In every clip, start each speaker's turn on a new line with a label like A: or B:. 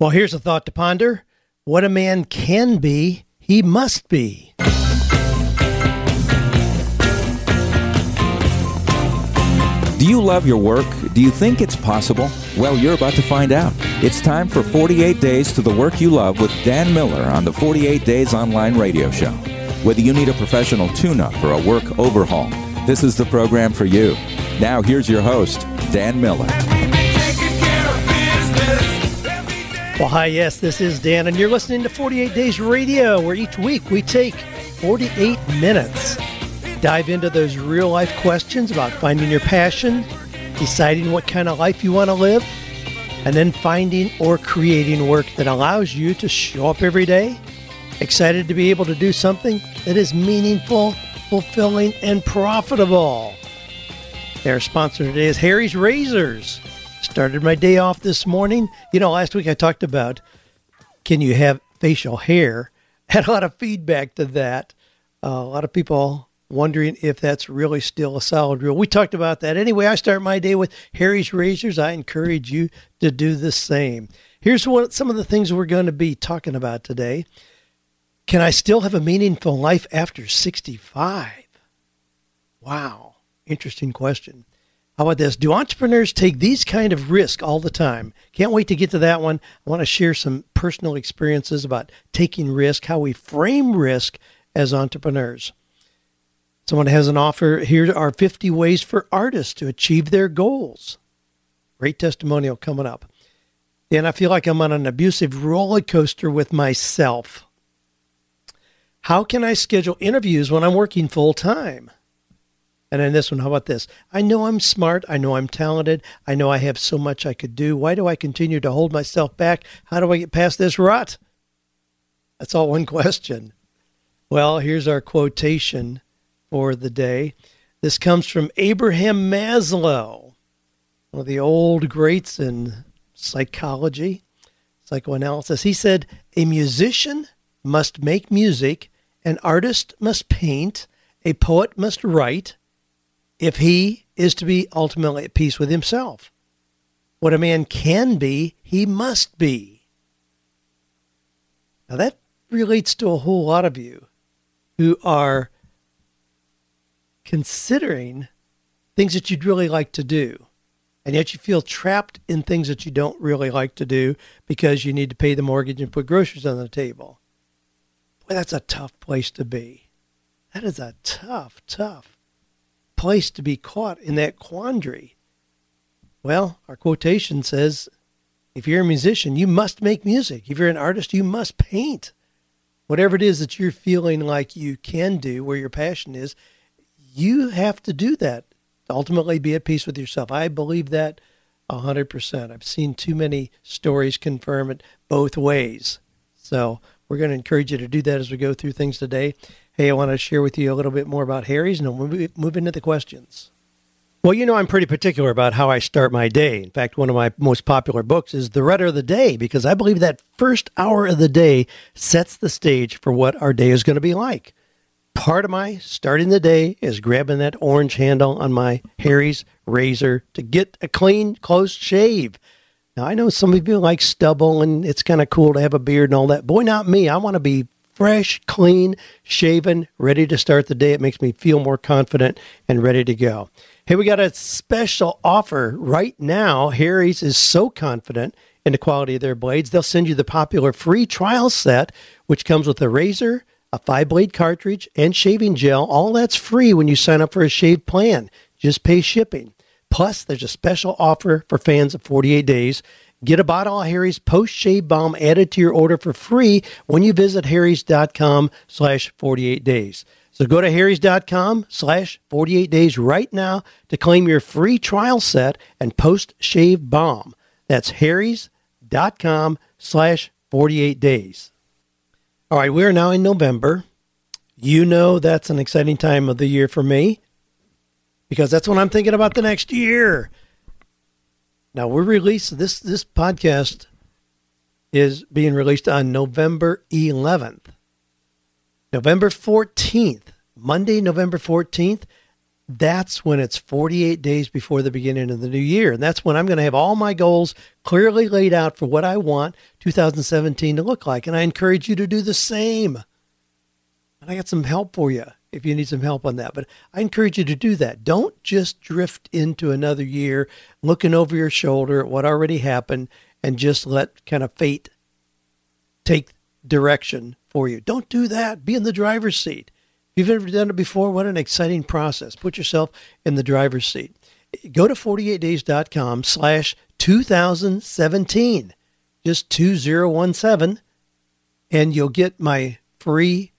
A: Well, here's a thought to ponder. What a man can be, he must be.
B: Do you love your work? Do you think it's possible? Well, you're about to find out. It's time for 48 Days to the Work You Love with Dan Miller on the 48 Days Online Radio Show. Whether you need a professional tune up or a work overhaul, this is the program for you. Now, here's your host, Dan Miller.
A: Well, hi, yes, this is Dan, and you're listening to 48 Days Radio, where each week we take 48 minutes, dive into those real life questions about finding your passion, deciding what kind of life you want to live, and then finding or creating work that allows you to show up every day, excited to be able to do something that is meaningful, fulfilling, and profitable. Their sponsor today is Harry's Razors. Started my day off this morning. You know, last week I talked about can you have facial hair? Had a lot of feedback to that. Uh, a lot of people wondering if that's really still a solid rule. We talked about that. Anyway, I start my day with Harry's Razors. I encourage you to do the same. Here's what some of the things we're going to be talking about today. Can I still have a meaningful life after 65? Wow, interesting question. How about this? Do entrepreneurs take these kind of risk all the time? Can't wait to get to that one. I want to share some personal experiences about taking risk, how we frame risk as entrepreneurs. Someone has an offer. Here are 50 ways for artists to achieve their goals. Great testimonial coming up. And I feel like I'm on an abusive roller coaster with myself. How can I schedule interviews when I'm working full time? And then this one, how about this? I know I'm smart. I know I'm talented. I know I have so much I could do. Why do I continue to hold myself back? How do I get past this rut? That's all one question. Well, here's our quotation for the day. This comes from Abraham Maslow, one of the old greats in psychology, psychoanalysis. He said, A musician must make music, an artist must paint, a poet must write, if he is to be ultimately at peace with himself. What a man can be, he must be. Now that relates to a whole lot of you who are considering things that you'd really like to do. And yet you feel trapped in things that you don't really like to do because you need to pay the mortgage and put groceries on the table. Boy, that's a tough place to be. That is a tough, tough place to be caught in that quandary. Well, our quotation says if you're a musician, you must make music. If you're an artist, you must paint. Whatever it is that you're feeling like you can do, where your passion is, you have to do that to ultimately be at peace with yourself. I believe that 100%. I've seen too many stories confirm it both ways. So we're going to encourage you to do that as we go through things today. Hey, I want to share with you a little bit more about Harry's, and we'll move into the questions. Well, you know, I'm pretty particular about how I start my day. In fact, one of my most popular books is The Rudder of the Day because I believe that first hour of the day sets the stage for what our day is going to be like. Part of my starting the day is grabbing that orange handle on my Harry's razor to get a clean, close shave. Now, I know some of you like stubble and it's kind of cool to have a beard and all that. Boy, not me. I want to be fresh, clean, shaven, ready to start the day. It makes me feel more confident and ready to go. Hey, we got a special offer right now. Harry's is so confident in the quality of their blades, they'll send you the popular free trial set, which comes with a razor, a five blade cartridge, and shaving gel. All that's free when you sign up for a shave plan. Just pay shipping. Plus, there's a special offer for fans of 48 days. Get a bottle of Harry's post-shave balm added to your order for free when you visit harrys.com slash 48 days. So go to harrys.com slash 48 days right now to claim your free trial set and post-shave balm. That's harrys.com slash 48 days. All right, we are now in November. You know that's an exciting time of the year for me because that's when I'm thinking about the next year. Now we're released this this podcast is being released on November 11th. November 14th, Monday, November 14th, that's when it's 48 days before the beginning of the new year. And that's when I'm going to have all my goals clearly laid out for what I want 2017 to look like. And I encourage you to do the same. And I got some help for you if you need some help on that. But I encourage you to do that. Don't just drift into another year looking over your shoulder at what already happened and just let kind of fate take direction for you. Don't do that. Be in the driver's seat. If you've ever done it before, what an exciting process. Put yourself in the driver's seat. Go to 48days.com slash 2017, just 2017, and you'll get my free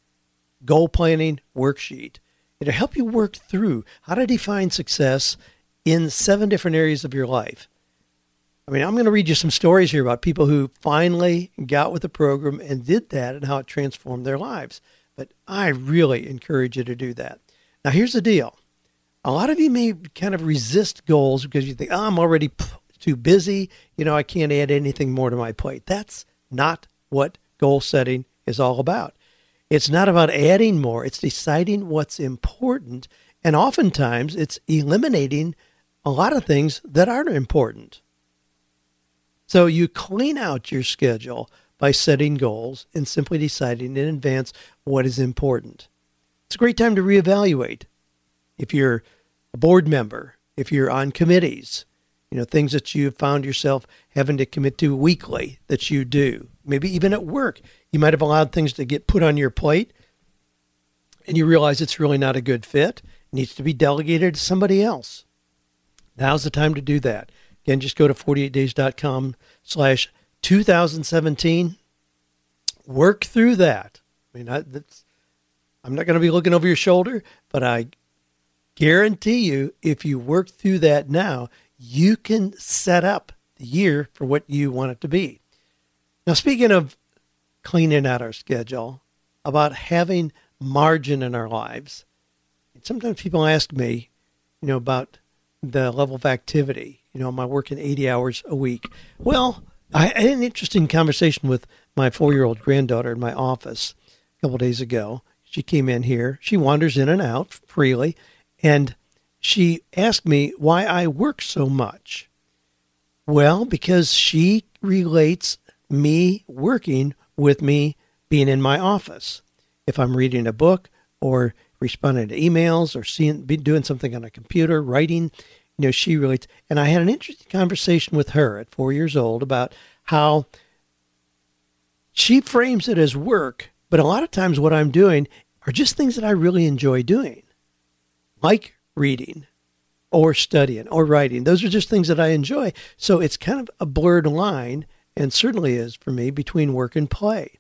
A: goal planning worksheet. It'll help you work through how to define success in seven different areas of your life. I mean, I'm going to read you some stories here about people who finally got with the program and did that and how it transformed their lives. But I really encourage you to do that. Now, here's the deal a lot of you may kind of resist goals because you think, oh, I'm already too busy. You know, I can't add anything more to my plate. That's not what goal setting is all about. It's not about adding more, it's deciding what's important. And oftentimes, it's eliminating a lot of things that aren't important. So you clean out your schedule by setting goals and simply deciding in advance what is important. It's a great time to reevaluate. If you're a board member, if you're on committees, you know, things that you have found yourself having to commit to weekly that you do. Maybe even at work, you might have allowed things to get put on your plate and you realize it's really not a good fit. It needs to be delegated to somebody else. Now's the time to do that. Again, just go to 48days.com slash 2017. Work through that. I mean, I, I'm not going to be looking over your shoulder, but I guarantee you, if you work through that now, you can set up the year for what you want it to be. Now, speaking of cleaning out our schedule, about having margin in our lives, sometimes people ask me, you know, about the level of activity. You know, am I working 80 hours a week? Well, I had an interesting conversation with my four year old granddaughter in my office a couple days ago. She came in here. She wanders in and out freely. And she asked me why I work so much. Well, because she relates me working with me being in my office. If I'm reading a book or responding to emails or seeing doing something on a computer, writing, you know, she relates. And I had an interesting conversation with her at four years old about how she frames it as work, but a lot of times what I'm doing are just things that I really enjoy doing, like reading or studying or writing. Those are just things that I enjoy. So it's kind of a blurred line, and certainly is for me, between work and play.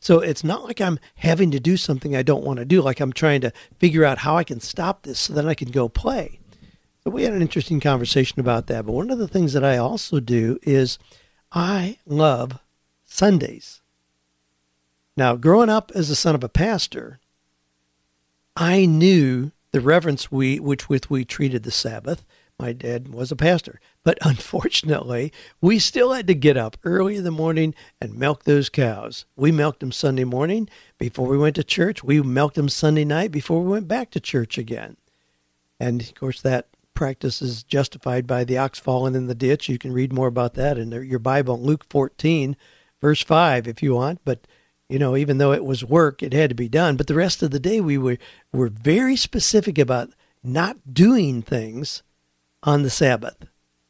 A: So it's not like I'm having to do something I don't want to do, like I'm trying to figure out how I can stop this so that I can go play. So we had an interesting conversation about that. But one of the things that I also do is I love Sundays. Now, growing up as the son of a pastor, I knew the reverence we which with we treated the Sabbath. My dad was a pastor, but unfortunately, we still had to get up early in the morning and milk those cows. We milked them Sunday morning before we went to church. We milked them Sunday night before we went back to church again. And of course, that practice is justified by the ox falling in the ditch. You can read more about that in your Bible, Luke 14, verse 5, if you want. But, you know, even though it was work, it had to be done. But the rest of the day, we were, were very specific about not doing things on the Sabbath.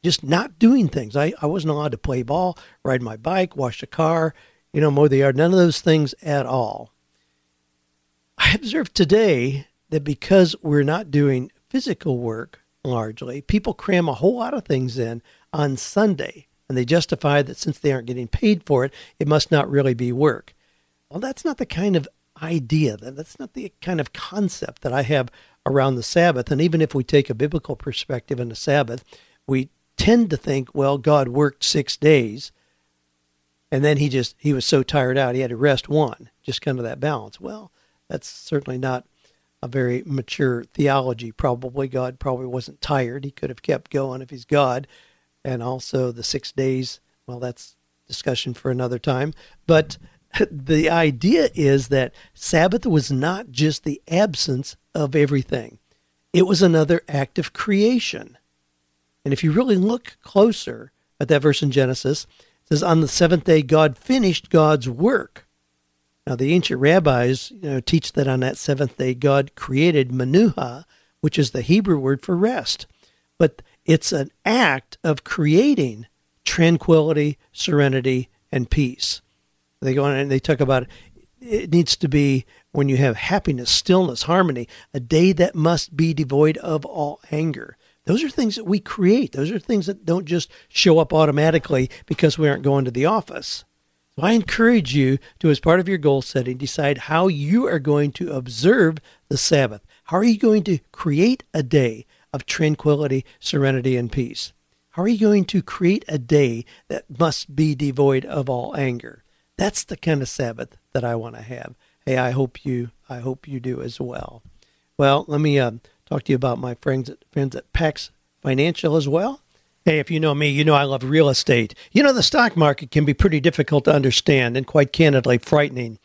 A: Just not doing things. I, I wasn't allowed to play ball, ride my bike, wash the car, you know, mow the yard, none of those things at all. I observed today that because we're not doing physical work, largely. People cram a whole lot of things in on Sunday, and they justify that since they aren't getting paid for it, it must not really be work. Well, that's not the kind of idea, that that's not the kind of concept that I have around the Sabbath. And even if we take a biblical perspective in the Sabbath, we tend to think, well, God worked six days, and then he just he was so tired out he had to rest one, just kind of that balance. Well, that's certainly not a very mature theology, probably. God probably wasn't tired. He could have kept going if he's God. And also the six days, well, that's discussion for another time. But the idea is that Sabbath was not just the absence of everything, it was another act of creation. And if you really look closer at that verse in Genesis, it says, On the seventh day, God finished God's work. Now, the ancient rabbis you know, teach that on that seventh day, God created Menuha, which is the Hebrew word for rest. But it's an act of creating tranquility, serenity, and peace. They go on and they talk about it. needs to be when you have happiness, stillness, harmony, a day that must be devoid of all anger. Those are things that we create. Those are things that don't just show up automatically because we aren't going to the office. So I encourage you to, as part of your goal setting, decide how you are going to observe the Sabbath. How are you going to create a day of tranquility, serenity, and peace? How are you going to create a day that must be devoid of all anger? That's the kind of Sabbath that I want to have. Hey, I hope you, I hope you do as well. Well, let me uh, talk to you about my friends at, friends at Pax Financial as well. Hey, if you know me, you know I love real estate. You know, the stock market can be pretty difficult to understand and quite candidly frightening.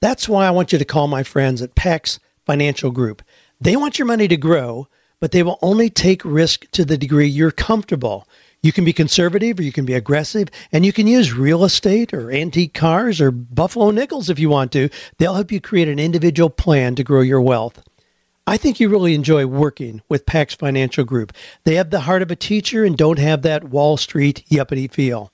A: That's why I want you to call my friends at Pax Financial Group. They want your money to grow, but they will only take risk to the degree you're comfortable. You can be conservative or you can be aggressive, and you can use real estate or antique cars or buffalo nickels if you want to. They'll help you create an individual plan to grow your wealth. I think you really enjoy working with Pax Financial Group. They have the heart of a teacher and don't have that Wall Street yuppity feel.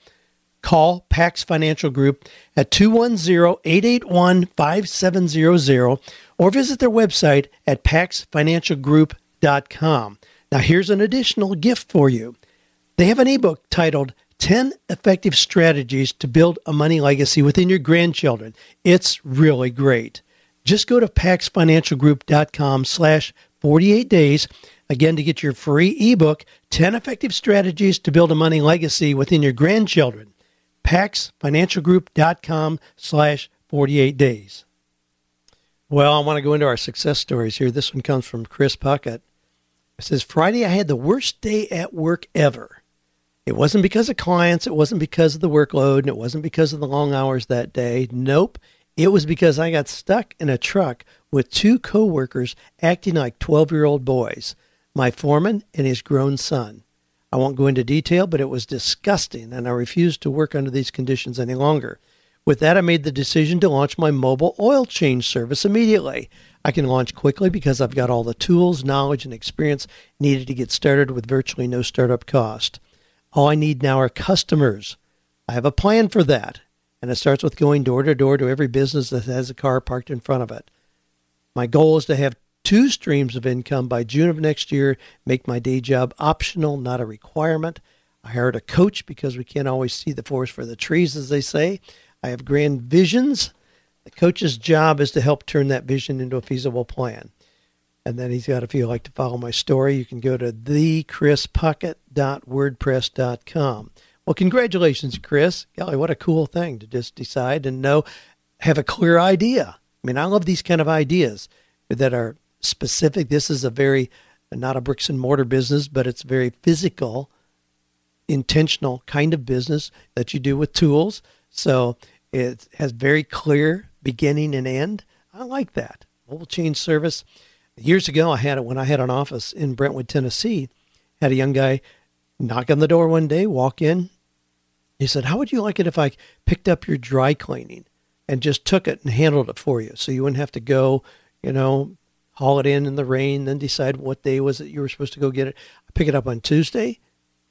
A: Call Pax Financial Group at 210-881-5700 or visit their website at paxfinancialgroup.com. Now here's an additional gift for you. They have an ebook titled 10 Effective Strategies to Build a Money Legacy Within Your Grandchildren. It's really great. Just go to paxfinancialgroup.com slash 48 days, again, to get your free ebook, 10 Effective Strategies to Build a Money Legacy Within Your Grandchildren. paxfinancialgroup.com slash 48 days. Well, I want to go into our success stories here. This one comes from Chris Puckett. It says, Friday, I had the worst day at work ever. It wasn't because of clients, it wasn't because of the workload, and it wasn't because of the long hours that day. Nope. It was because I got stuck in a truck with two coworkers acting like 12 year old boys, my foreman and his grown son. I won't go into detail, but it was disgusting, and I refused to work under these conditions any longer. With that, I made the decision to launch my mobile oil change service immediately. I can launch quickly because I've got all the tools, knowledge, and experience needed to get started with virtually no startup cost. All I need now are customers. I have a plan for that, and it starts with going door to door to every business that has a car parked in front of it. My goal is to have two streams of income by June of next year, make my day job optional, not a requirement. I hired a coach because we can't always see the forest for the trees, as they say. I have grand visions. The coach's job is to help turn that vision into a feasible plan. And then he's got, if you like to follow my story, you can go to thechrispuckett.wordpress.com. Well, congratulations, Chris. Golly, what a cool thing to just decide and know, have a clear idea. I mean, I love these kind of ideas that are specific. This is a very, not a bricks and mortar business, but it's very physical, intentional kind of business that you do with tools. So it has very clear beginning and end. I like that. Mobile change service. Years ago, I had it when I had an office in Brentwood, Tennessee. Had a young guy knock on the door one day, walk in, he said, How would you like it if I picked up your dry cleaning and just took it and handled it for you so you wouldn't have to go, you know, haul it in in the rain, then decide what day was it you were supposed to go get it? Pick it up on Tuesday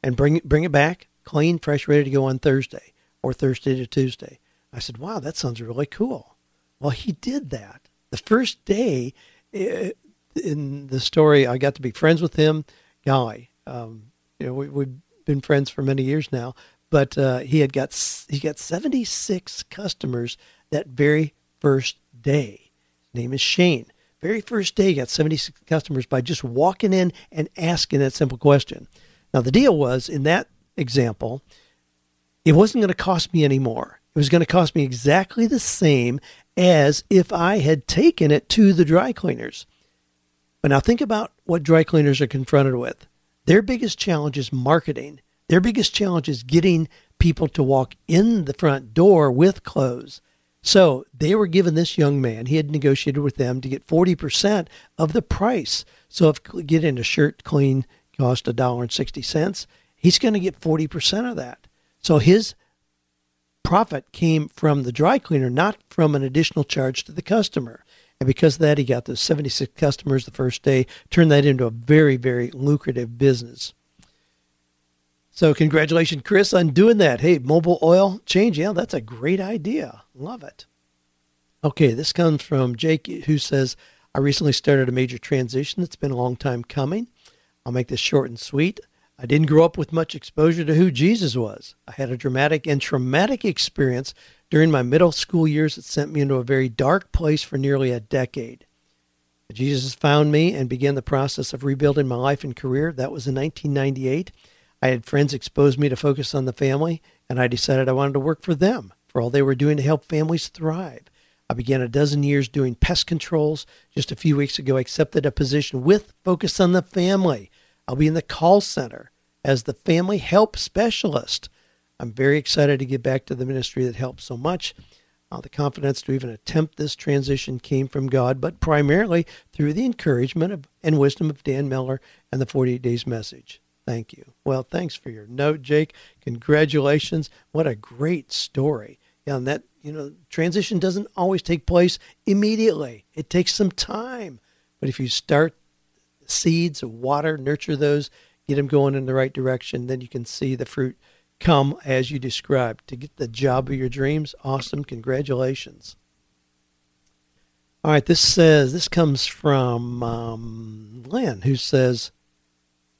A: and bring it, bring it back clean, fresh, ready to go on Thursday or Thursday to Tuesday. I said, Wow, that sounds really cool. Well, he did that. The first day eh, in the story, I got to be friends with him. Golly, um, you know, we, we've been friends for many years now but uh, he had got he got 76 customers that very first day. His name is Shane. Very first day, he got 76 customers by just walking in and asking that simple question. Now the deal was in that example, it wasn't going to cost me any more. It was going to cost me exactly the same as if I had taken it to the dry cleaners. But now think about what dry cleaners are confronted with. Their biggest challenge is marketing their biggest challenge is getting people to walk in the front door with clothes. So they were given this young man, he had negotiated with them to get 40% of the price. So if getting a shirt clean cost $1.60, he's going to get 40% of that. So his profit came from the dry cleaner, not from an additional charge to the customer. And because of that, he got those 76 customers the first day, turned that into a very, very lucrative business. So, congratulations, Chris, on doing that. Hey, mobile oil change. Yeah, that's a great idea. Love it. Okay, this comes from Jake, who says, I recently started a major transition that's been a long time coming. I'll make this short and sweet. I didn't grow up with much exposure to who Jesus was. I had a dramatic and traumatic experience during my middle school years it sent me into a very dark place for nearly a decade. Jesus found me and began the process of rebuilding my life and career. That was in 1998. I had friends expose me to focus on the family, and I decided I wanted to work for them, for all they were doing to help families thrive. I began a dozen years doing pest controls. Just a few weeks ago, I accepted a position with Focus on the Family. I'll be in the call center as the family help specialist. I'm very excited to get back to the ministry that helped so much. Uh, the confidence to even attempt this transition came from God, but primarily through the encouragement of, and wisdom of Dan Miller and the 48 Days message. Thank you. Well, thanks for your note, Jake. Congratulations. What a great story. Yeah, and that, you know, transition doesn't always take place immediately. It takes some time. But if you start seeds, water, nurture those, get them going in the right direction, then you can see the fruit come as you described. To get the job of your dreams, awesome. Congratulations. All right, this says, this comes from um, Lynn, who says,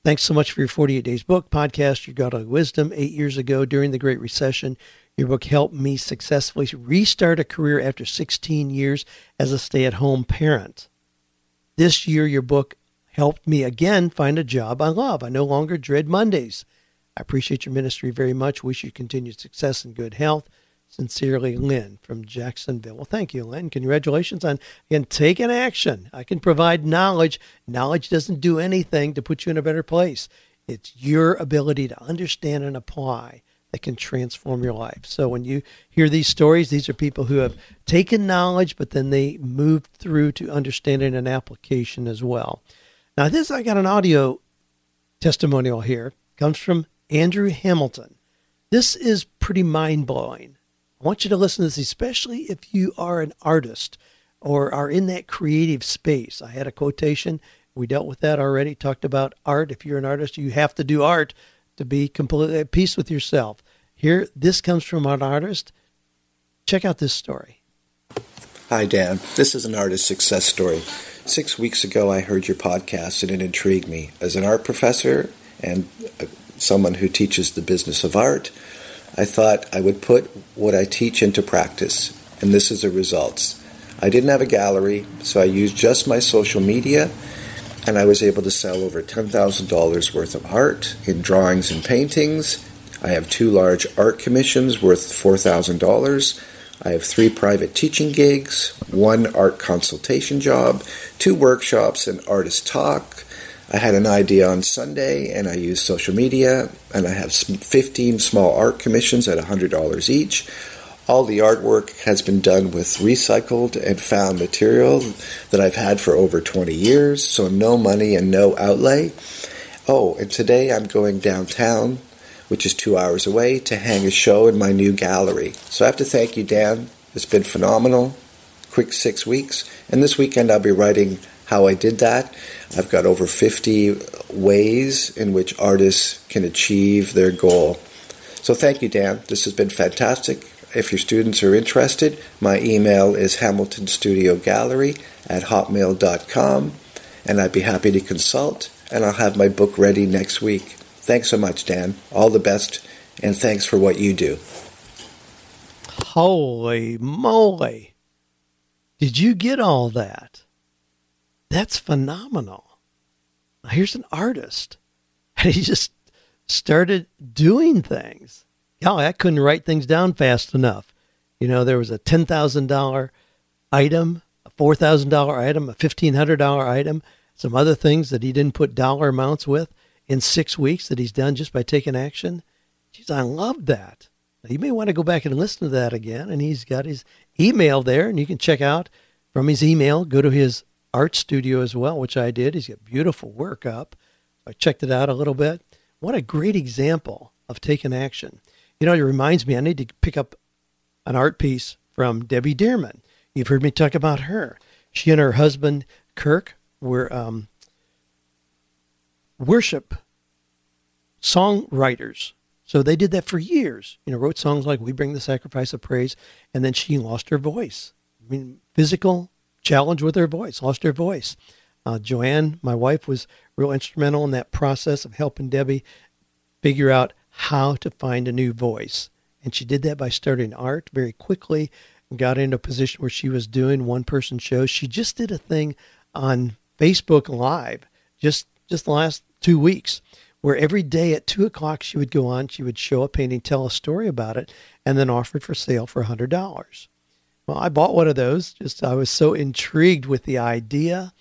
A: Thanks so much for your 48 Days book, podcast, Your Godly Wisdom. Eight years ago, during the Great Recession, your book helped me successfully restart a career after 16 years as a stay at home parent. This year, your book helped me again find a job I love. I no longer dread Mondays. I appreciate your ministry very much. Wish you continued success and good health. Sincerely, Lynn from Jacksonville. Well, thank you, Lynn. Congratulations on again taking action. I can provide knowledge. Knowledge doesn't do anything to put you in a better place. It's your ability to understand and apply that can transform your life. So when you hear these stories, these are people who have taken knowledge, but then they moved through to understanding and application as well. Now, this I got an audio testimonial here. Comes from Andrew Hamilton. This is pretty mind blowing. I want you to listen to this, especially if you are an artist or are in that creative space. I had a quotation. We dealt with that already, talked about art. If you're an artist, you have to do art to be completely at peace with yourself. Here, this comes from an artist. Check out this story.
C: Hi, Dan. This is an artist success story. Six weeks ago, I heard your podcast and it intrigued me. As an art professor and someone who teaches the business of art, I thought I would put what I teach into practice, and this is the results. I didn't have a gallery, so I used just my social media, and I was able to sell over $10,000 worth of art in drawings and paintings. I have two large art commissions worth $4,000. I have three private teaching gigs, one art consultation job, two workshops, and artist talk, I had an idea on Sunday and I used social media and I have 15 small art commissions at $100 each. All the artwork has been done with recycled and found material that I've had for over 20 years, so no money and no outlay. Oh, and today I'm going downtown, which is two hours away, to hang a show in my new gallery. So I have to thank you, Dan. It's been phenomenal. Quick six weeks. And this weekend I'll be writing how I did that. I've got over 50 ways in which artists can achieve their goal. So thank you, Dan. This has been fantastic. If your students are interested, my email is hamiltonstudiogallery at hotmail.com, and I'd be happy to consult, and I'll have my book ready next week. Thanks so much, Dan. All the best, and thanks for what you do.
A: Holy moly. Did you get all that? That's phenomenal. Here's an artist. And he just started doing things. Golly, I couldn't write things down fast enough. You know, there was a $10,000 item, a $4,000 item, a $1,500 item, some other things that he didn't put dollar amounts with in six weeks that he's done just by taking action. Geez, I love that. Now, you may want to go back and listen to that again. And he's got his email there, and you can check out from his email. Go to his art studio as well, which I did. He's got beautiful work up. I checked it out a little bit. What a great example of taking action. You know, it reminds me I need to pick up an art piece from Debbie Dearman. You've heard me talk about her. She and her husband Kirk were um, worship songwriters. So they did that for years. You know, wrote songs like "We Bring the Sacrifice of Praise," and then she lost her voice. I mean, physical challenge with her voice, lost her voice. Uh, Joanne, my wife, was real instrumental in that process of helping Debbie figure out how to find a new voice. And she did that by starting art very quickly got into a position where she was doing one person shows. She just did a thing on Facebook Live just just the last two weeks where every day at two o'clock she would go on, she would show a painting, tell a story about it, and then offer it for sale for a hundred dollars. Well, I bought one of those. Just I was so intrigued with the idea.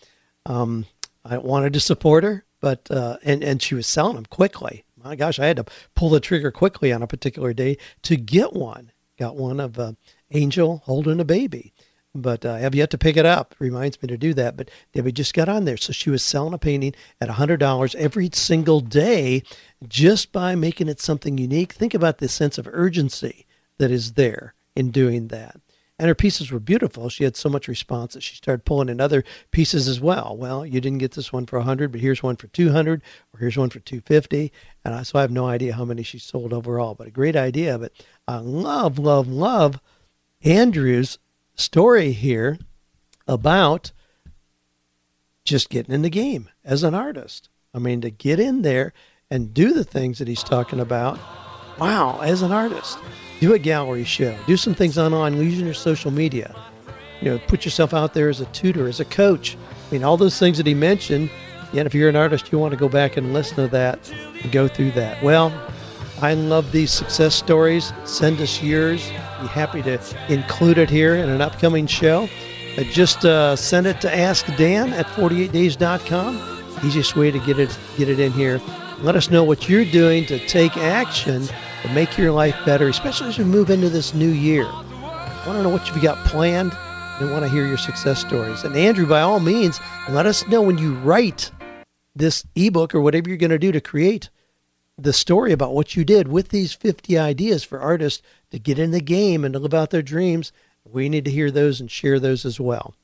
A: Um, I wanted to support her, but uh, and and she was selling them quickly. My gosh, I had to pull the trigger quickly on a particular day to get one. Got one of uh, Angel holding a baby, but uh, I have yet to pick it up. Reminds me to do that. But Debbie just got on there, so she was selling a painting at hundred dollars every single day, just by making it something unique. Think about the sense of urgency that is there in doing that and her pieces were beautiful. She had so much response that she started pulling in other pieces as well. Well, you didn't get this one for 100, but here's one for 200, or here's one for 250. And I, so I have no idea how many she sold overall, but a great idea. But I love, love, love Andrew's story here about just getting in the game as an artist. I mean, to get in there and do the things that he's talking about. Wow, as an artist do a gallery show, do some things online using your social media. You know, put yourself out there as a tutor, as a coach. I mean, all those things that he mentioned. And if you're an artist, you want to go back and listen to that and go through that. Well, I love these success stories. Send us yours. Be happy to include it here in an upcoming show. But just uh, send it to Ask Dan at 48days.com. Easiest way to get it get it in here. Let us know what you're doing to take action make your life better, especially as we move into this new year. I want to know what you've got planned and want to hear your success stories. And Andrew, by all means, let us know when you write this ebook or whatever you're going to do to create the story about what you did with these 50 ideas for artists to get in the game and to live out their dreams. We need to hear those and share those as well.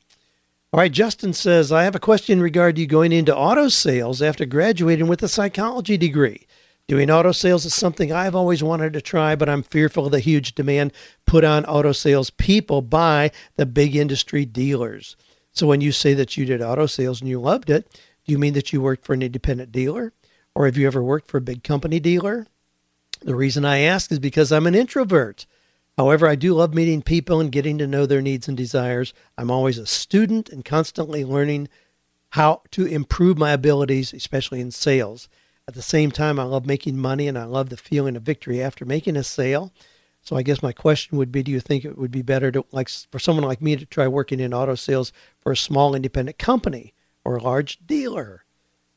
A: All right, Justin says, I have a question in regard to you going into auto sales after graduating with a psychology degree. Doing auto sales is something I've always wanted to try, but I'm fearful of the huge demand put on auto sales people by the big industry dealers. So when you say that you did auto sales and you loved it, do you mean that you worked for an independent dealer? Or have you ever worked for a big company dealer? The reason I ask is because I'm an introvert. However, I do love meeting people and getting to know their needs and desires. I'm always a student and constantly learning how to improve my abilities, especially in sales. At the same time, I love making money and I love the feeling of victory after making a sale. So I guess my question would be do you think it would be better to like for someone like me to try working in auto sales for a small independent company or a large dealer?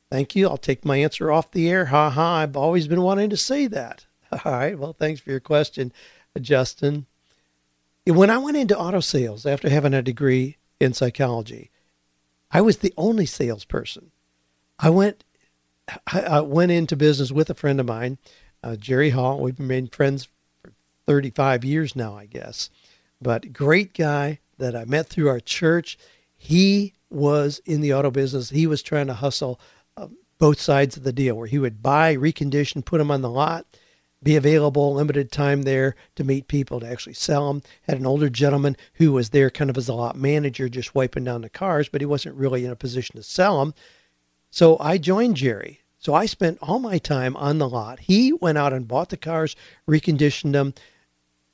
A: Thank you. I'll take my answer off the air. Ha ha. I've always been wanting to say that. All right. Well, thanks for your question, uh, Justin. When I went into auto sales after having a degree in psychology, I was the only salesperson. I went I, I, went into business with a friend of mine, uh, Jerry Hall. We've been friends for 35 years now, I guess. But great guy that I met through our church. He was in the auto business. He was trying to hustle uh, both sides of the deal, where he would buy, recondition, put them on the lot, be available limited time there to meet people to actually sell them. Had an older gentleman who was there kind of as a lot manager, just wiping down the cars, but he wasn't really in a position to sell them. So I joined Jerry. So I spent all my time on the lot. He went out and bought the cars, reconditioned them.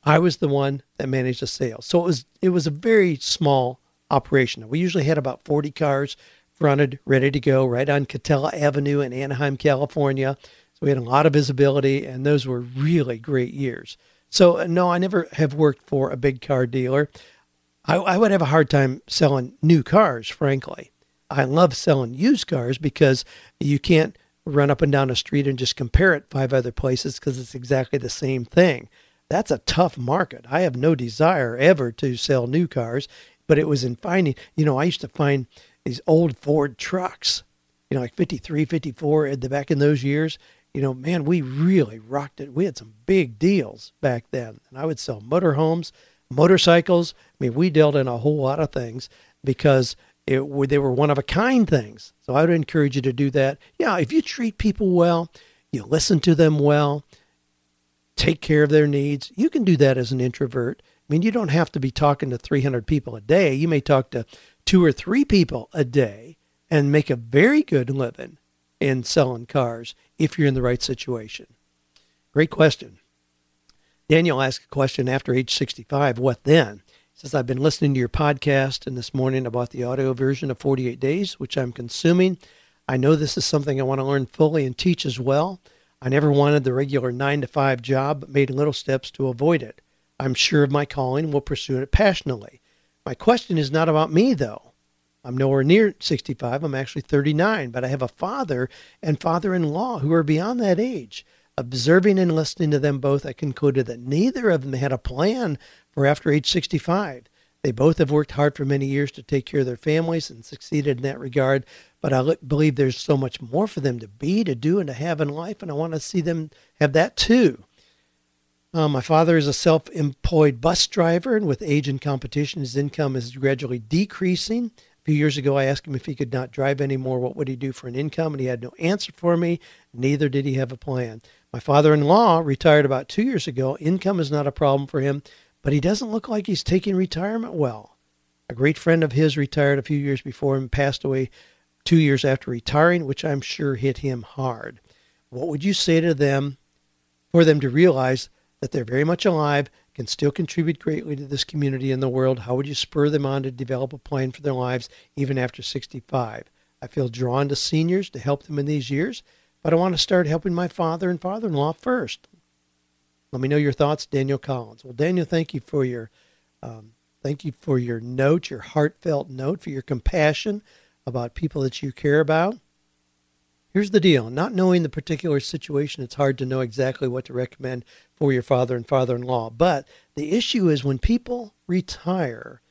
A: I was the one that managed the sales. So it was it was a very small operation. We usually had about 40 cars fronted, ready to go, right on Katella Avenue in Anaheim, California. So we had a lot of visibility, and those were really great years. So uh, no, I never have worked for a big car dealer. I, I would have a hard time selling new cars, frankly. I love selling used cars because you can't run up and down a street and just compare it five other places because it's exactly the same thing. That's a tough market. I have no desire ever to sell new cars, but it was in finding, you know, I used to find these old Ford trucks, you know, like 53, 54 at the back in those years. You know, man, we really rocked it. We had some big deals back then. And I would sell motorhomes, motorcycles. I mean, we dealt in a whole lot of things because it, they were one of a kind things. So I would encourage you to do that. Yeah, if you treat people well, you listen to them well, take care of their needs, you can do that as an introvert. I mean, you don't have to be talking to 300 people a day. You may talk to two or three people a day and make a very good living in selling cars if you're in the right situation. Great question. Daniel asked a question after age 65 what then? Says, I've been listening to your podcast, and this morning I bought the audio version of 48 Days, which I'm consuming. I know this is something I want to learn fully and teach as well. I never wanted the regular 9 to 5 job, but made little steps to avoid it. I'm sure of my calling and will pursue it passionately. My question is not about me, though. I'm nowhere near 65. I'm actually 39, but I have a father and father in law who are beyond that age. Observing and listening to them both, I concluded that neither of them had a plan for after age 65. They both have worked hard for many years to take care of their families and succeeded in that regard, but I believe there's so much more for them to be, to do, and to have in life, and I want to see them have that too. Uh, my father is a self employed bus driver, and with age and competition, his income is gradually decreasing. A few years ago, I asked him if he could not drive anymore, what would he do for an income? And he had no answer for me, neither did he have a plan. My father in law retired about two years ago. Income is not a problem for him, but he doesn't look like he's taking retirement well. A great friend of his retired a few years before him, passed away two years after retiring, which I'm sure hit him hard. What would you say to them for them to realize that they're very much alive, can still contribute greatly to this community and the world? How would you spur them on to develop a plan for their lives even after 65? I feel drawn to seniors to help them in these years, but I want to start helping my father and father in law first. Let me know your thoughts, Daniel Collins. Well, Daniel, thank you for your um, thank you for your note, your heartfelt note, for your compassion about people that you care about. Here's the deal not knowing the particular situation, it's hard to know exactly what to recommend for your father and father in law. But the issue is when people retire,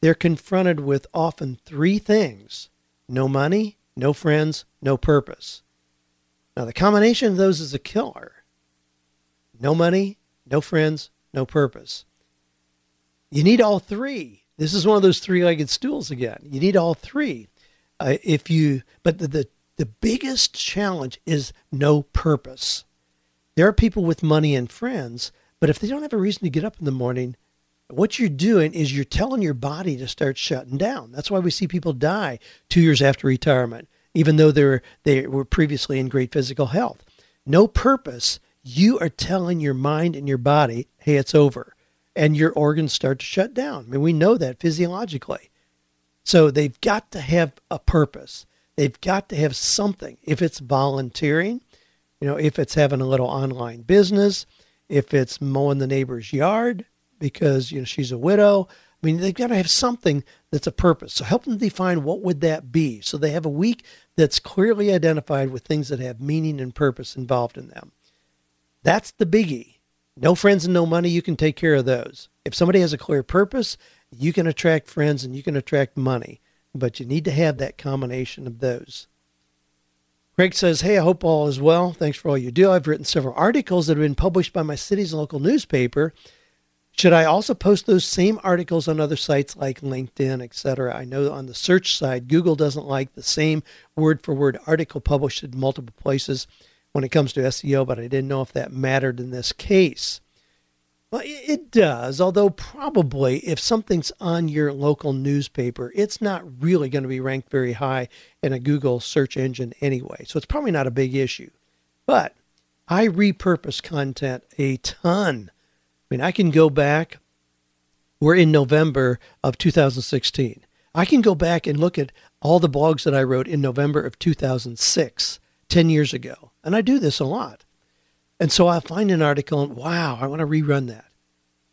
A: they're confronted with often three things no money, no friends, no purpose. Now, the combination of those is a killer. No money, no friends, no purpose. You need all three. This is one of those three legged stools again. You need all three. Uh, if you, but the, the the biggest challenge is no purpose. There are people with money and friends, but if they don't have a reason to get up in the morning, what you're doing is you're telling your body to start shutting down. That's why we see people die two years after retirement, even though they were, they were previously in great physical health. No purpose, you are telling your mind and your body, hey, it's over. And your organs start to shut down. I mean, we know that physiologically. So they've got to have a purpose. They've got to have something. If it's volunteering, you know, if it's having a little online business, if it's mowing the neighbor's yard because, you know, she's a widow. I mean, they've got to have something that's a purpose. So help them define what would that be. So they have a week that's clearly identified with things that have meaning and purpose involved in them. That's the biggie. No friends and no money, you can take care of those. If somebody has a clear purpose, you can attract friends and you can attract money but you need to have that combination of those. Craig says, Hey, I hope all is well. Thanks for all you do. I've written several articles that have been published by my city's local newspaper. Should I also post those same articles on other sites like LinkedIn, etc.? I know on the search side, Google doesn't like the same word for word article published in multiple places when it comes to SEO, but I didn't know if that mattered in this case. Well, it does, although probably if something's on your local newspaper, it's not really going to be ranked very high in a Google search engine anyway. So it's probably not a big issue. But I repurpose content a ton. I mean, I can go back, we're in November of 2016. I can go back and look at all the blogs that I wrote in November of 2006, 10 years ago. And I do this a lot. And so I find an article and wow, I want to rerun that.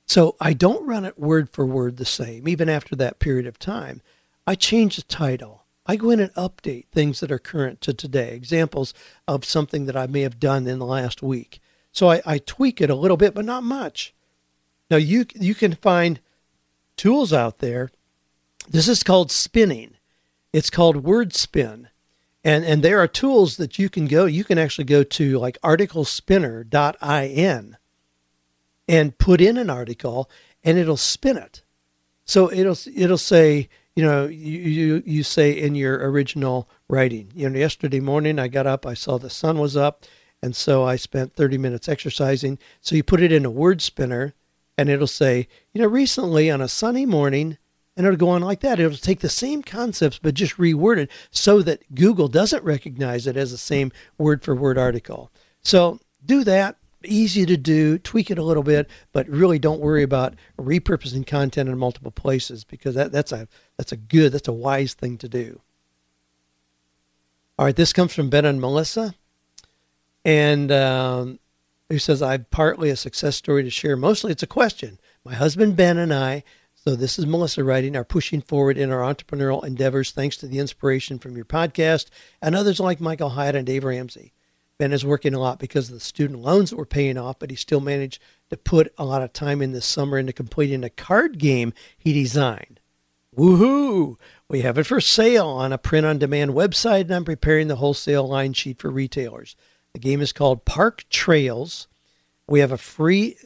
A: So I don't run it word for word the same, even after that period of time. I change the title. I go in and update things that are current to today, examples of something that I may have done in the last week. So I, I tweak it a little bit, but not much. Now you you can find tools out there. This is called spinning. It's called WordSpin. And and there are tools that you can go you can actually go to like articlespinner.in and put in an article and it'll spin it. So it'll it'll say, you know, you, you you say in your original writing, you know, yesterday morning I got up, I saw the sun was up, and so I spent 30 minutes exercising. So you put it in a word spinner and it'll say, you know, recently on a sunny morning, and it'll go on like that. It'll take the same concepts but just reword it so that Google doesn't recognize it as the same word for word article. So do that. Easy to do, tweak it a little bit, but really don't worry about repurposing content in multiple places because that, that's a that's a good, that's a wise thing to do. All right, this comes from Ben and Melissa, and um, who says, "I'm partly a success story to share. Mostly, it's a question. My husband Ben and I so this is Melissa writing, are pushing forward in our entrepreneurial endeavors thanks to the inspiration from your podcast and others like Michael Hyatt and Dave Ramsey. Ben is working a lot because of the student loans that were paying off, but he still managed to put a lot of time in this summer into completing a card game he designed. Woohoo! We have it for sale on a print on demand website, and I'm preparing the wholesale line sheet for retailers. The game is called Park Trails. We have a free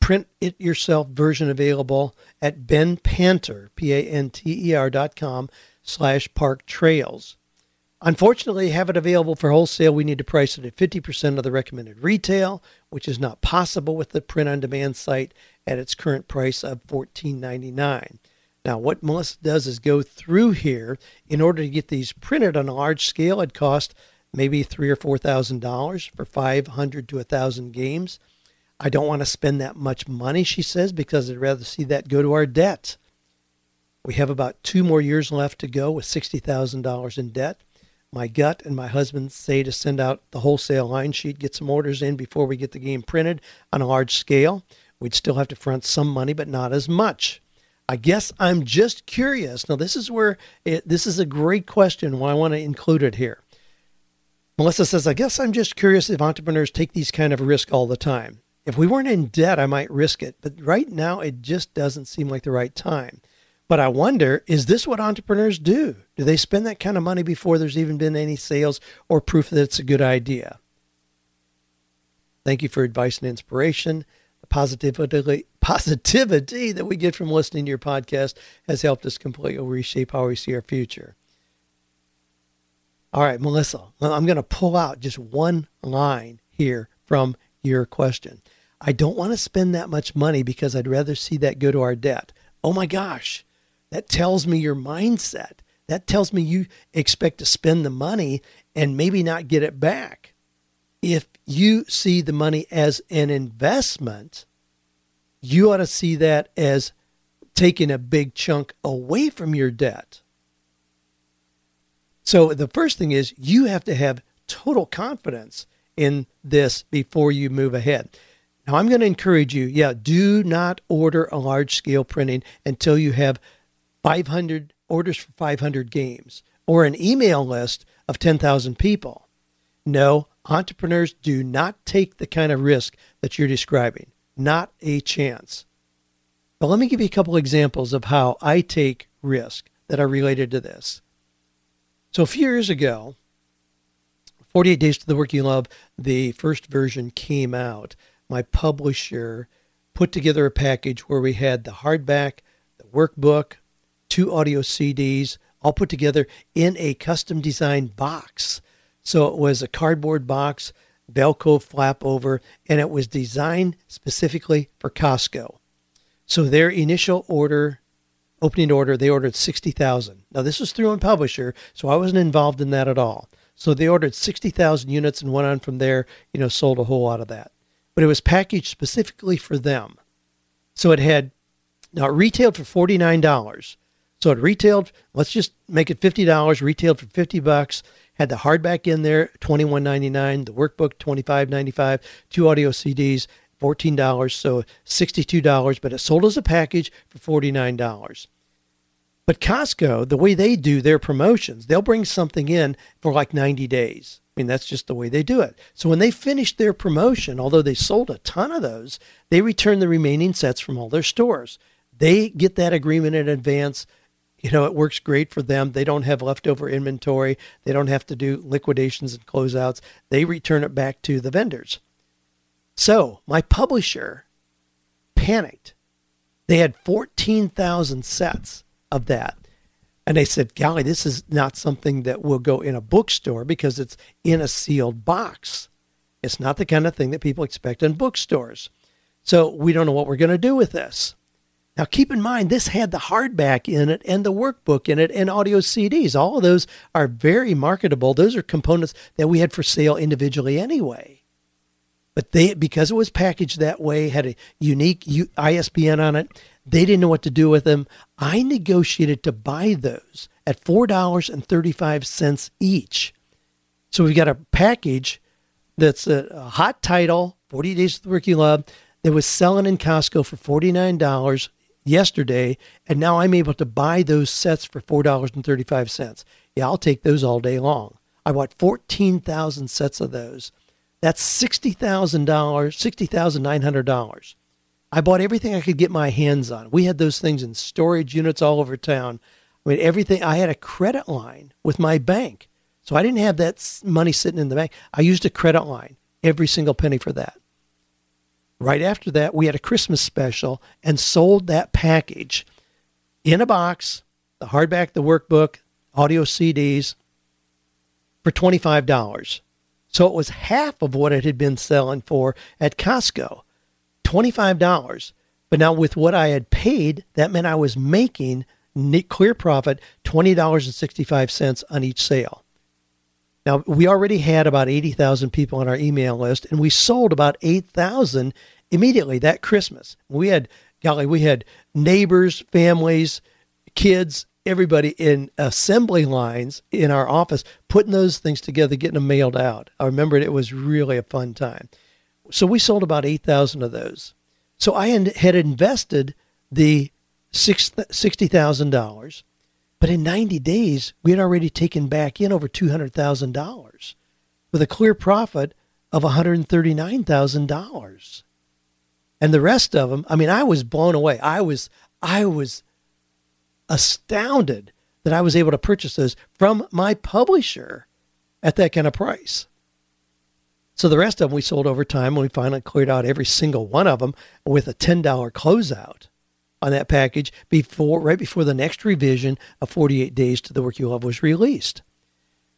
A: print it yourself version available at Ben Panter, P-A-N-T-E-R dot com slash park trails. Unfortunately, have it available for wholesale. We need to price it at 50% of the recommended retail, which is not possible with the print on demand site at its current price of $14.99. Now, what Melissa does is go through here in order to get these printed on a large scale. It cost maybe three or four thousand dollars for 500 to a thousand games. I don't want to spend that much money, she says, because I'd rather see that go to our debt. We have about two more years left to go with $60,000 in debt. My gut and my husband say to send out the wholesale line sheet, get some orders in before we get the game printed on a large scale. We'd still have to front some money, but not as much. I guess I'm just curious. Now, this is where it, this is a great question. Why I want to include it here. Melissa says, I guess I'm just curious if entrepreneurs take these kind of risks all the time. If we weren't in debt, I might risk it. But right now, it just doesn't seem like the right time. But I wonder is this what entrepreneurs do? Do they spend that kind of money before there's even been any sales or proof that it's a good idea? Thank you for advice and inspiration. The positivity, positivity that we get from listening to your podcast has helped us completely reshape how we see our future. All right, Melissa, I'm going to pull out just one line here from your question. I don't want to spend that much money because I'd rather see that go to our debt. Oh my gosh, that tells me your mindset. That tells me you expect to spend the money and maybe not get it back. If you see the money as an investment, you ought to see that as taking a big chunk away from your debt. So the first thing is you have to have total confidence in this before you move ahead. Now, I'm going to encourage you, yeah, do not order a large scale printing until you have 500 orders for 500 games or an email list of 10,000 people. No, entrepreneurs do not take the kind of risk that you're describing. Not a chance. But let me give you a couple examples of how I take risk that are related to this. So a few years ago, 48 Days to the Work You Love, the first version came out. My publisher put together a package where we had the hardback, the workbook, two audio CDs, all put together in a custom designed box. So it was a cardboard box, Velcro flap over, and it was designed specifically for Costco. So their initial order, opening order, they ordered 60,000. Now this was through a publisher, so I wasn't involved in that at all. So they ordered 60,000 units and went on from there, you know, sold a whole lot of that. But it was packaged specifically for them. So it had, now it retailed for $49. So it retailed, let's just make it $50, retailed for 50 bucks, had the hardback in there, $21.99, the workbook, $25.95, two audio CDs, $14, so $62, but it sold as a package for $49. But Costco, the way they do their promotions, they'll bring something in for like 90 days. I mean, that's just the way they do it. So when they finished their promotion, although they sold a ton of those, they return the remaining sets from all their stores. They get that agreement in advance. You know, it works great for them. They don't have leftover inventory. They don't have to do liquidations and closeouts. They return it back to the vendors. So my publisher panicked. They had 14,000 sets of that. And they said, golly, this is not something that will go in a bookstore because it's in a sealed box. It's not the kind of thing that people expect in bookstores. So we don't know what we're going to do with this. Now, keep in mind, this had the hardback in it and the workbook in it and audio CDs. All of those are very marketable. Those are components that we had for sale individually anyway. But they, because it was packaged that way, had a unique ISBN on it, they didn't know what to do with them. I negotiated to buy those at $4.35 each. So we've got a package that's a, a hot title, 40 Days of the You Love, that was selling in Costco for $49 yesterday, and now I'm able to buy those sets for $4.35. Yeah, I'll take those all day long. I bought 14,000 sets of those. That's $60,000, $60,900. I bought everything I could get my hands on. We had those things in storage units all over town. I mean, everything. I had a credit line with my bank. So I didn't have that money sitting in the bank. I used a credit line, every single penny for that. Right after that, we had a Christmas special and sold that package in a box, the hardback, the workbook, audio CDs for $25. So it was half of what it had been selling for at Costco. $25. But now with what I had paid, that meant I was making clear profit $20.65 on each sale. Now, we already had about 80,000 people on our email list, and we sold about 8,000 immediately that Christmas. We had, golly, we had neighbors, families, kids, everybody in assembly lines in our office putting those things together, getting them mailed out. I remember it was really a fun time. So we sold about 8,000 of those. So I had invested the $60,000, but in 90 days, we had already taken back in over $200,000 with a clear profit of $139,000. And the rest of them, I mean, I was blown away. I was, I was astounded that I was able to purchase those from my publisher at that kind of price. So the rest of them we sold over time, and we finally cleared out every single one of them with a ten dollar closeout on that package before right before the next revision of 48 Days to the Work You Love was released.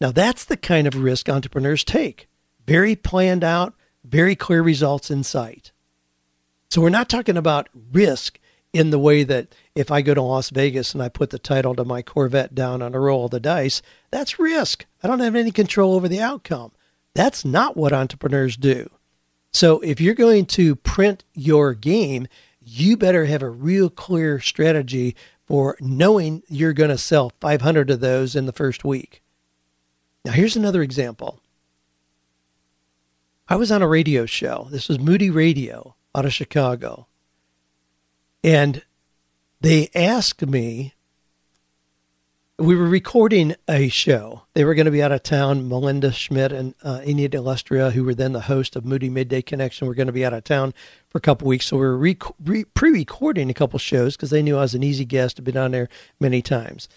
A: Now that's the kind of risk entrepreneurs take. Very planned out, very clear results in sight. So we're not talking about risk in the way that if I go to Las Vegas and I put the title to my Corvette down on a roll of the dice, that's risk. I don't have any control over the outcome. That's not what entrepreneurs do. So if you're going to print your game, you better have a real clear strategy for knowing you're going to sell 500 of those in the first week. Now, here's another example. I was on a radio show. This was Moody Radio out of Chicago. And they asked me we were recording a show. They were going to be out of town. Melinda Schmidt and uh, Anita Lustrea, who were then the host of Moody Midday Connection, were going to be out of town for a couple weeks. So we were re- re- pre-recording a couple shows because they knew I was an easy guest, had been on there many times.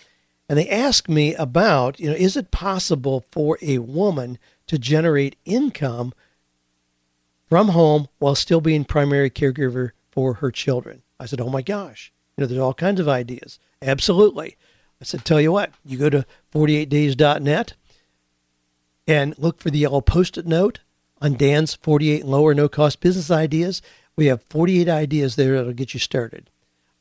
A: And they asked me about, you know, is it possible for a woman to generate income from home while still being primary caregiver for her children? I said, oh my gosh, you know, there's all kinds of ideas. Absolutely. I said, tell you what, you go to 48days.net and look for the yellow post it note on Dan's 48 lower no cost business ideas. We have 48 ideas there that'll get you started.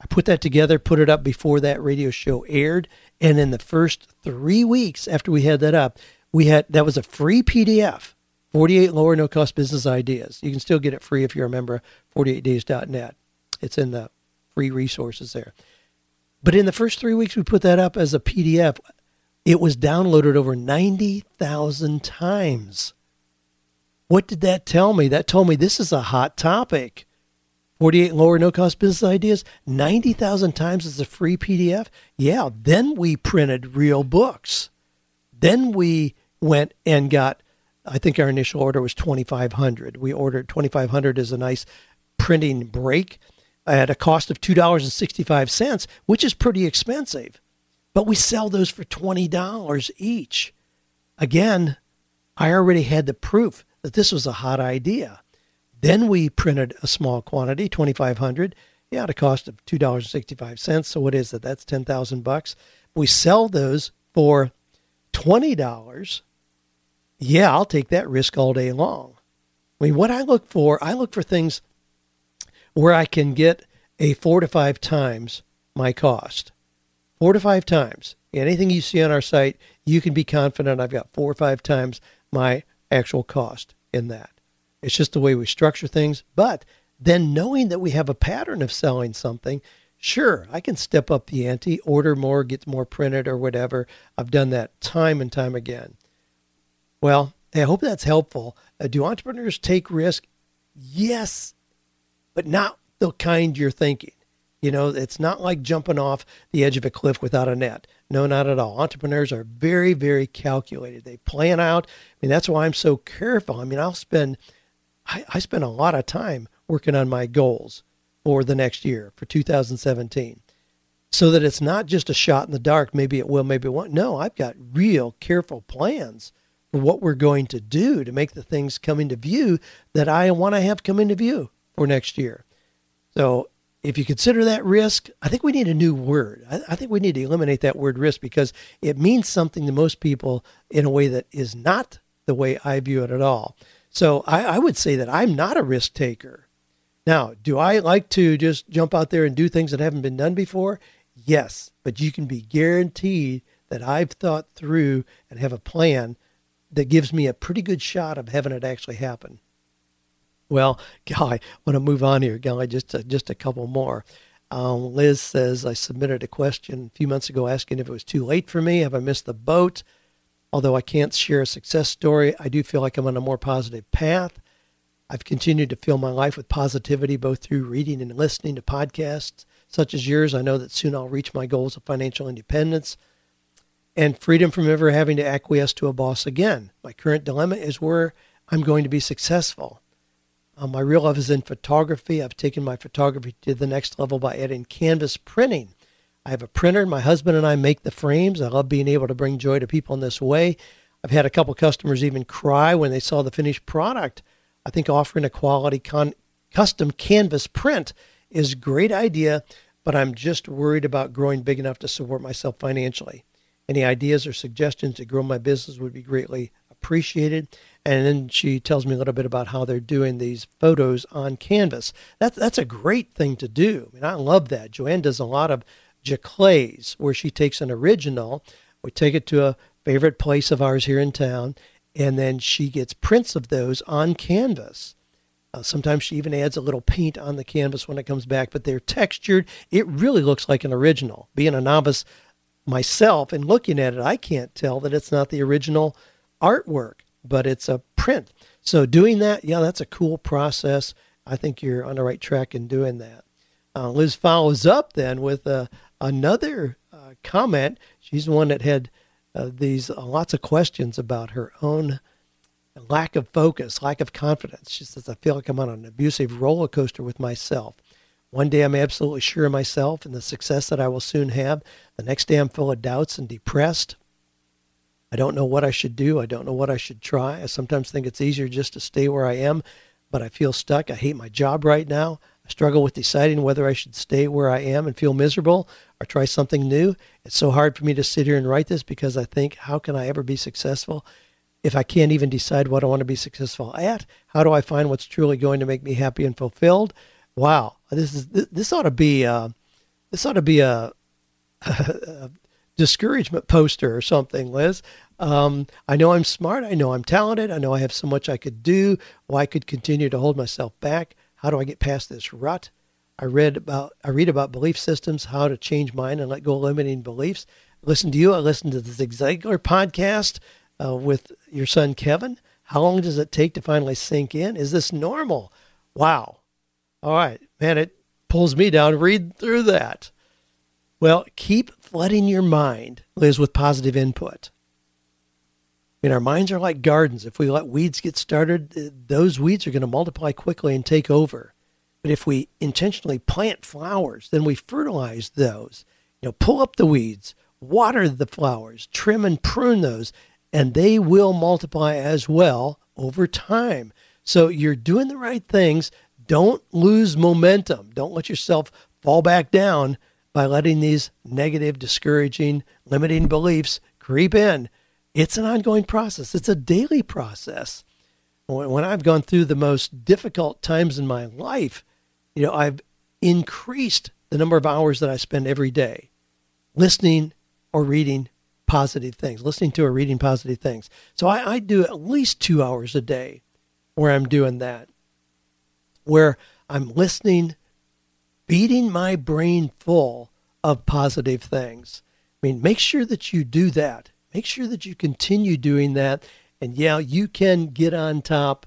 A: I put that together, put it up before that radio show aired, and in the first three weeks after we had that up, we had that was a free PDF. 48 lower no cost business ideas. You can still get it free if you're a member of 48days.net. It's in the free resources there. But in the first three weeks we put that up as a PDF, it was downloaded over 90,000 times. What did that tell me? That told me this is a hot topic. 48 lower no cost business ideas, 90,000 times as a free PDF. Yeah, then we printed real books. Then we went and got I think our initial order was 2,500. We ordered 2,500 as a nice printing break at a cost of $2.65, which is pretty expensive. But we sell those for $20 each. Again, I already had the proof that this was a hot idea. Then we printed a small quantity, 2,500, yeah, at a cost of $2.65. So what is that? That's 10,000 bucks. We sell those for $20. Yeah, I'll take that risk all day long. I mean, what I look for, I look for things where I can get a four to five times my cost. Four to five times. Anything you see on our site, you can be confident I've got four or five times my actual cost in that. It's just the way we structure things. But then knowing that we have a pattern of selling something, sure, I can step up the ante, order more, get more printed or whatever. I've done that time and time again. Well, I hope that's helpful. Uh, do entrepreneurs take risk? Yes, but not the kind you're thinking. You know, it's not like jumping off the edge of a cliff without a net. No, not at all. Entrepreneurs are very, very calculated. They plan out. I mean, that's why I'm so careful. I mean, I'll spend, I, I spend a lot of time working on my goals for the next year, for 2017, so that it's not just a shot in the dark. Maybe it will, maybe it won't. No, I've got real careful plans for what we're going to do to make the things come into view that I want to have come into view for next year. So if you consider that risk, I think we need a new word. I, I, think we need to eliminate that word risk because it means something to most people in a way that is not the way I view it at all. So I, I would say that I'm not a risk taker. Now, do I like to just jump out there and do things that haven't been done before? Yes, but you can be guaranteed that I've thought through and have a plan that gives me a pretty good shot of having it actually happen. Well, Guy, I want to move on here, Guy, just a, just a couple more. Um, Liz says, I submitted a question a few months ago asking if it was too late for me. Have I missed the boat? Although I can't share a success story, I do feel like I'm on a more positive path. I've continued to fill my life with positivity, both through reading and listening to podcasts such as yours. I know that soon I'll reach my goals of financial independence and freedom from ever having to acquiesce to a boss again. My current dilemma is where I'm going to be successful. Um, my real love is in photography. I've taken my photography to the next level by adding canvas printing. I have a printer. My husband and I make the frames. I love being able to bring joy to people in this way. I've had a couple customers even cry when they saw the finished product. I think offering a quality con- custom canvas print is a great idea, but I'm just worried about growing big enough to support myself financially. Any ideas or suggestions to grow my business would be greatly appreciated. And then she tells me a little bit about how they're doing these photos on canvas. That's that's a great thing to do. I mean, I love that. Joanne does a lot of giclées where she takes an original, we take it to a favorite place of ours here in town, and then she gets prints of those on canvas. Uh, sometimes she even adds a little paint on the canvas when it comes back, but they're textured. It really looks like an original. Being a novice myself and looking at it, I can't tell that it's not the original artwork but it's a print. So doing that, yeah, that's a cool process. I think you're on the right track in doing that. Uh, Liz follows up then with uh, another uh, comment. She's one that had uh, these uh, lots of questions about her own lack of focus, lack of confidence. She says, I feel like I'm on an abusive roller coaster with myself. One day I'm absolutely sure of myself and the success that I will soon have. The next day I'm full of doubts and depressed. I don't know what I should do. I don't know what I should try. I sometimes think it's easier just to stay where I am, but I feel stuck. I hate my job right now. I struggle with deciding whether I should stay where I am and feel miserable or try something new. It's so hard for me to sit here and write this because I think, how can I ever be successful if I can't even decide what I want to be successful at? How do I find what's truly going to make me happy and fulfilled? Wow, this is this ought to be uh, this ought to be a, a discouragement poster or something, Liz. Um, I know I'm smart. I know I'm talented. I know I have so much I could do. Well, I could continue to hold myself back. How do I get past this rut? I read about I read about belief systems, how to change mine and let go of limiting beliefs. Listen to you. I listened to the Zig Ziglar podcast uh, with your son Kevin. How long does it take to finally sink in? Is this normal? Wow. All right, man. It pulls me down. Read through that. Well, keep flooding your mind, Liz, with positive input. I mean, our minds are like gardens. If we let weeds get started, those weeds are going to multiply quickly and take over. But if we intentionally plant flowers, then we fertilize those. You know, pull up the weeds, water the flowers, trim and prune those, and they will multiply as well over time. So you're doing the right things. Don't lose momentum. Don't let yourself fall back down by letting these negative, discouraging, limiting beliefs creep in. It's an ongoing process, it's a daily process. When I've gone through the most difficult times in my life, you know, I've increased the number of hours that I spend every day listening or reading positive things, listening to or reading positive things. So I, I do at least two hours a day where I'm doing that, where I'm listening, beating my brain full of positive things. I mean, make sure that you do that. Make sure that you continue doing that. And yeah, you can get on top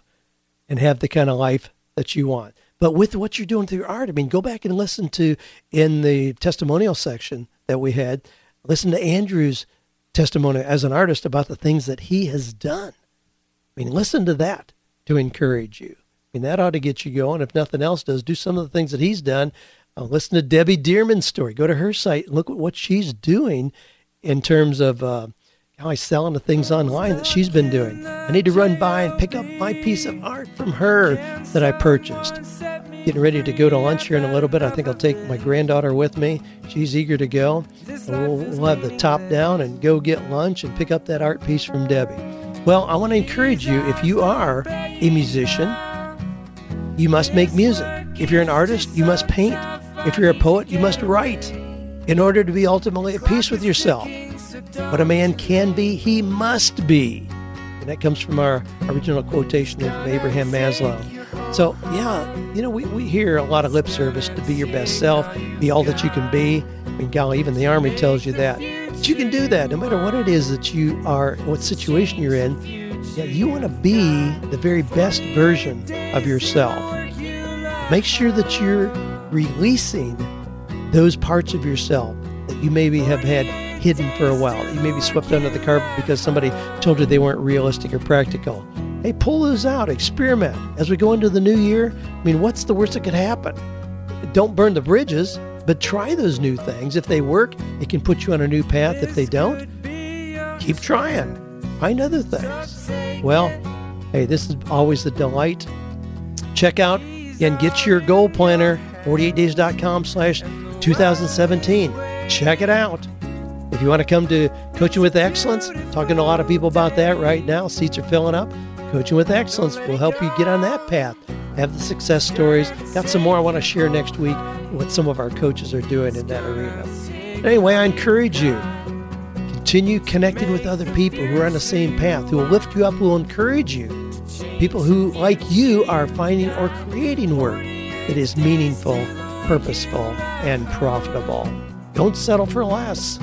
A: and have the kind of life that you want. But with what you're doing through your art, I mean, go back and listen to in the testimonial section that we had, listen to Andrew's testimony as an artist about the things that he has done. I mean, listen to that to encourage you. I mean, that ought to get you going. If nothing else does, do some of the things that he's done. Uh, listen to Debbie Dearman's story. Go to her site and look at what she's doing in terms of uh, how he's selling the things online that she's been doing. I need to run by and pick up my piece of art from her that I purchased getting ready to go to lunch here in a little bit. I think I'll take my granddaughter with me. She's eager to go. We'll, we'll have the top down and go get lunch and pick up that art piece from Debbie. Well, I want to encourage you if you are a musician, you must make music. If you're an artist, you must paint. If you're a poet, you must write in order to be ultimately at peace with yourself. What a man can be, he must be. And that comes from our original quotation of Abraham Maslow. So, yeah, you know, we, we hear a lot of lip service to be your best self, be all that you can be. I mean, golly, even the Army tells you that. But you can do that no matter what it is that you are, what situation you're in. Yeah, you want to be the very best version of yourself. Make sure that you're releasing those parts of yourself that you maybe have had hidden for a while. You may be swept under the carpet because somebody told you they weren't realistic or practical. Hey, pull those out, experiment. As we go into the new year, I mean, what's the worst that could happen? Don't burn the bridges, but try those new things. If they work, it can put you on a new path. If they don't, keep trying. Find other things. Well, hey, this is always a delight. Check out and get your goal planner, 48days.com slash 2017. Check it out. If you want to come to Coaching with Excellence, talking to a lot of people about that right now. Seats are filling up. Coaching with Excellence will help you get on that path, have the success stories. Got some more I want to share next week what some of our coaches are doing in that arena. Anyway, I encourage you continue connecting with other people who are on the same path, who will lift you up, who will encourage you. People who, like you, are finding or creating work that is meaningful, purposeful, and profitable. Don't settle for less.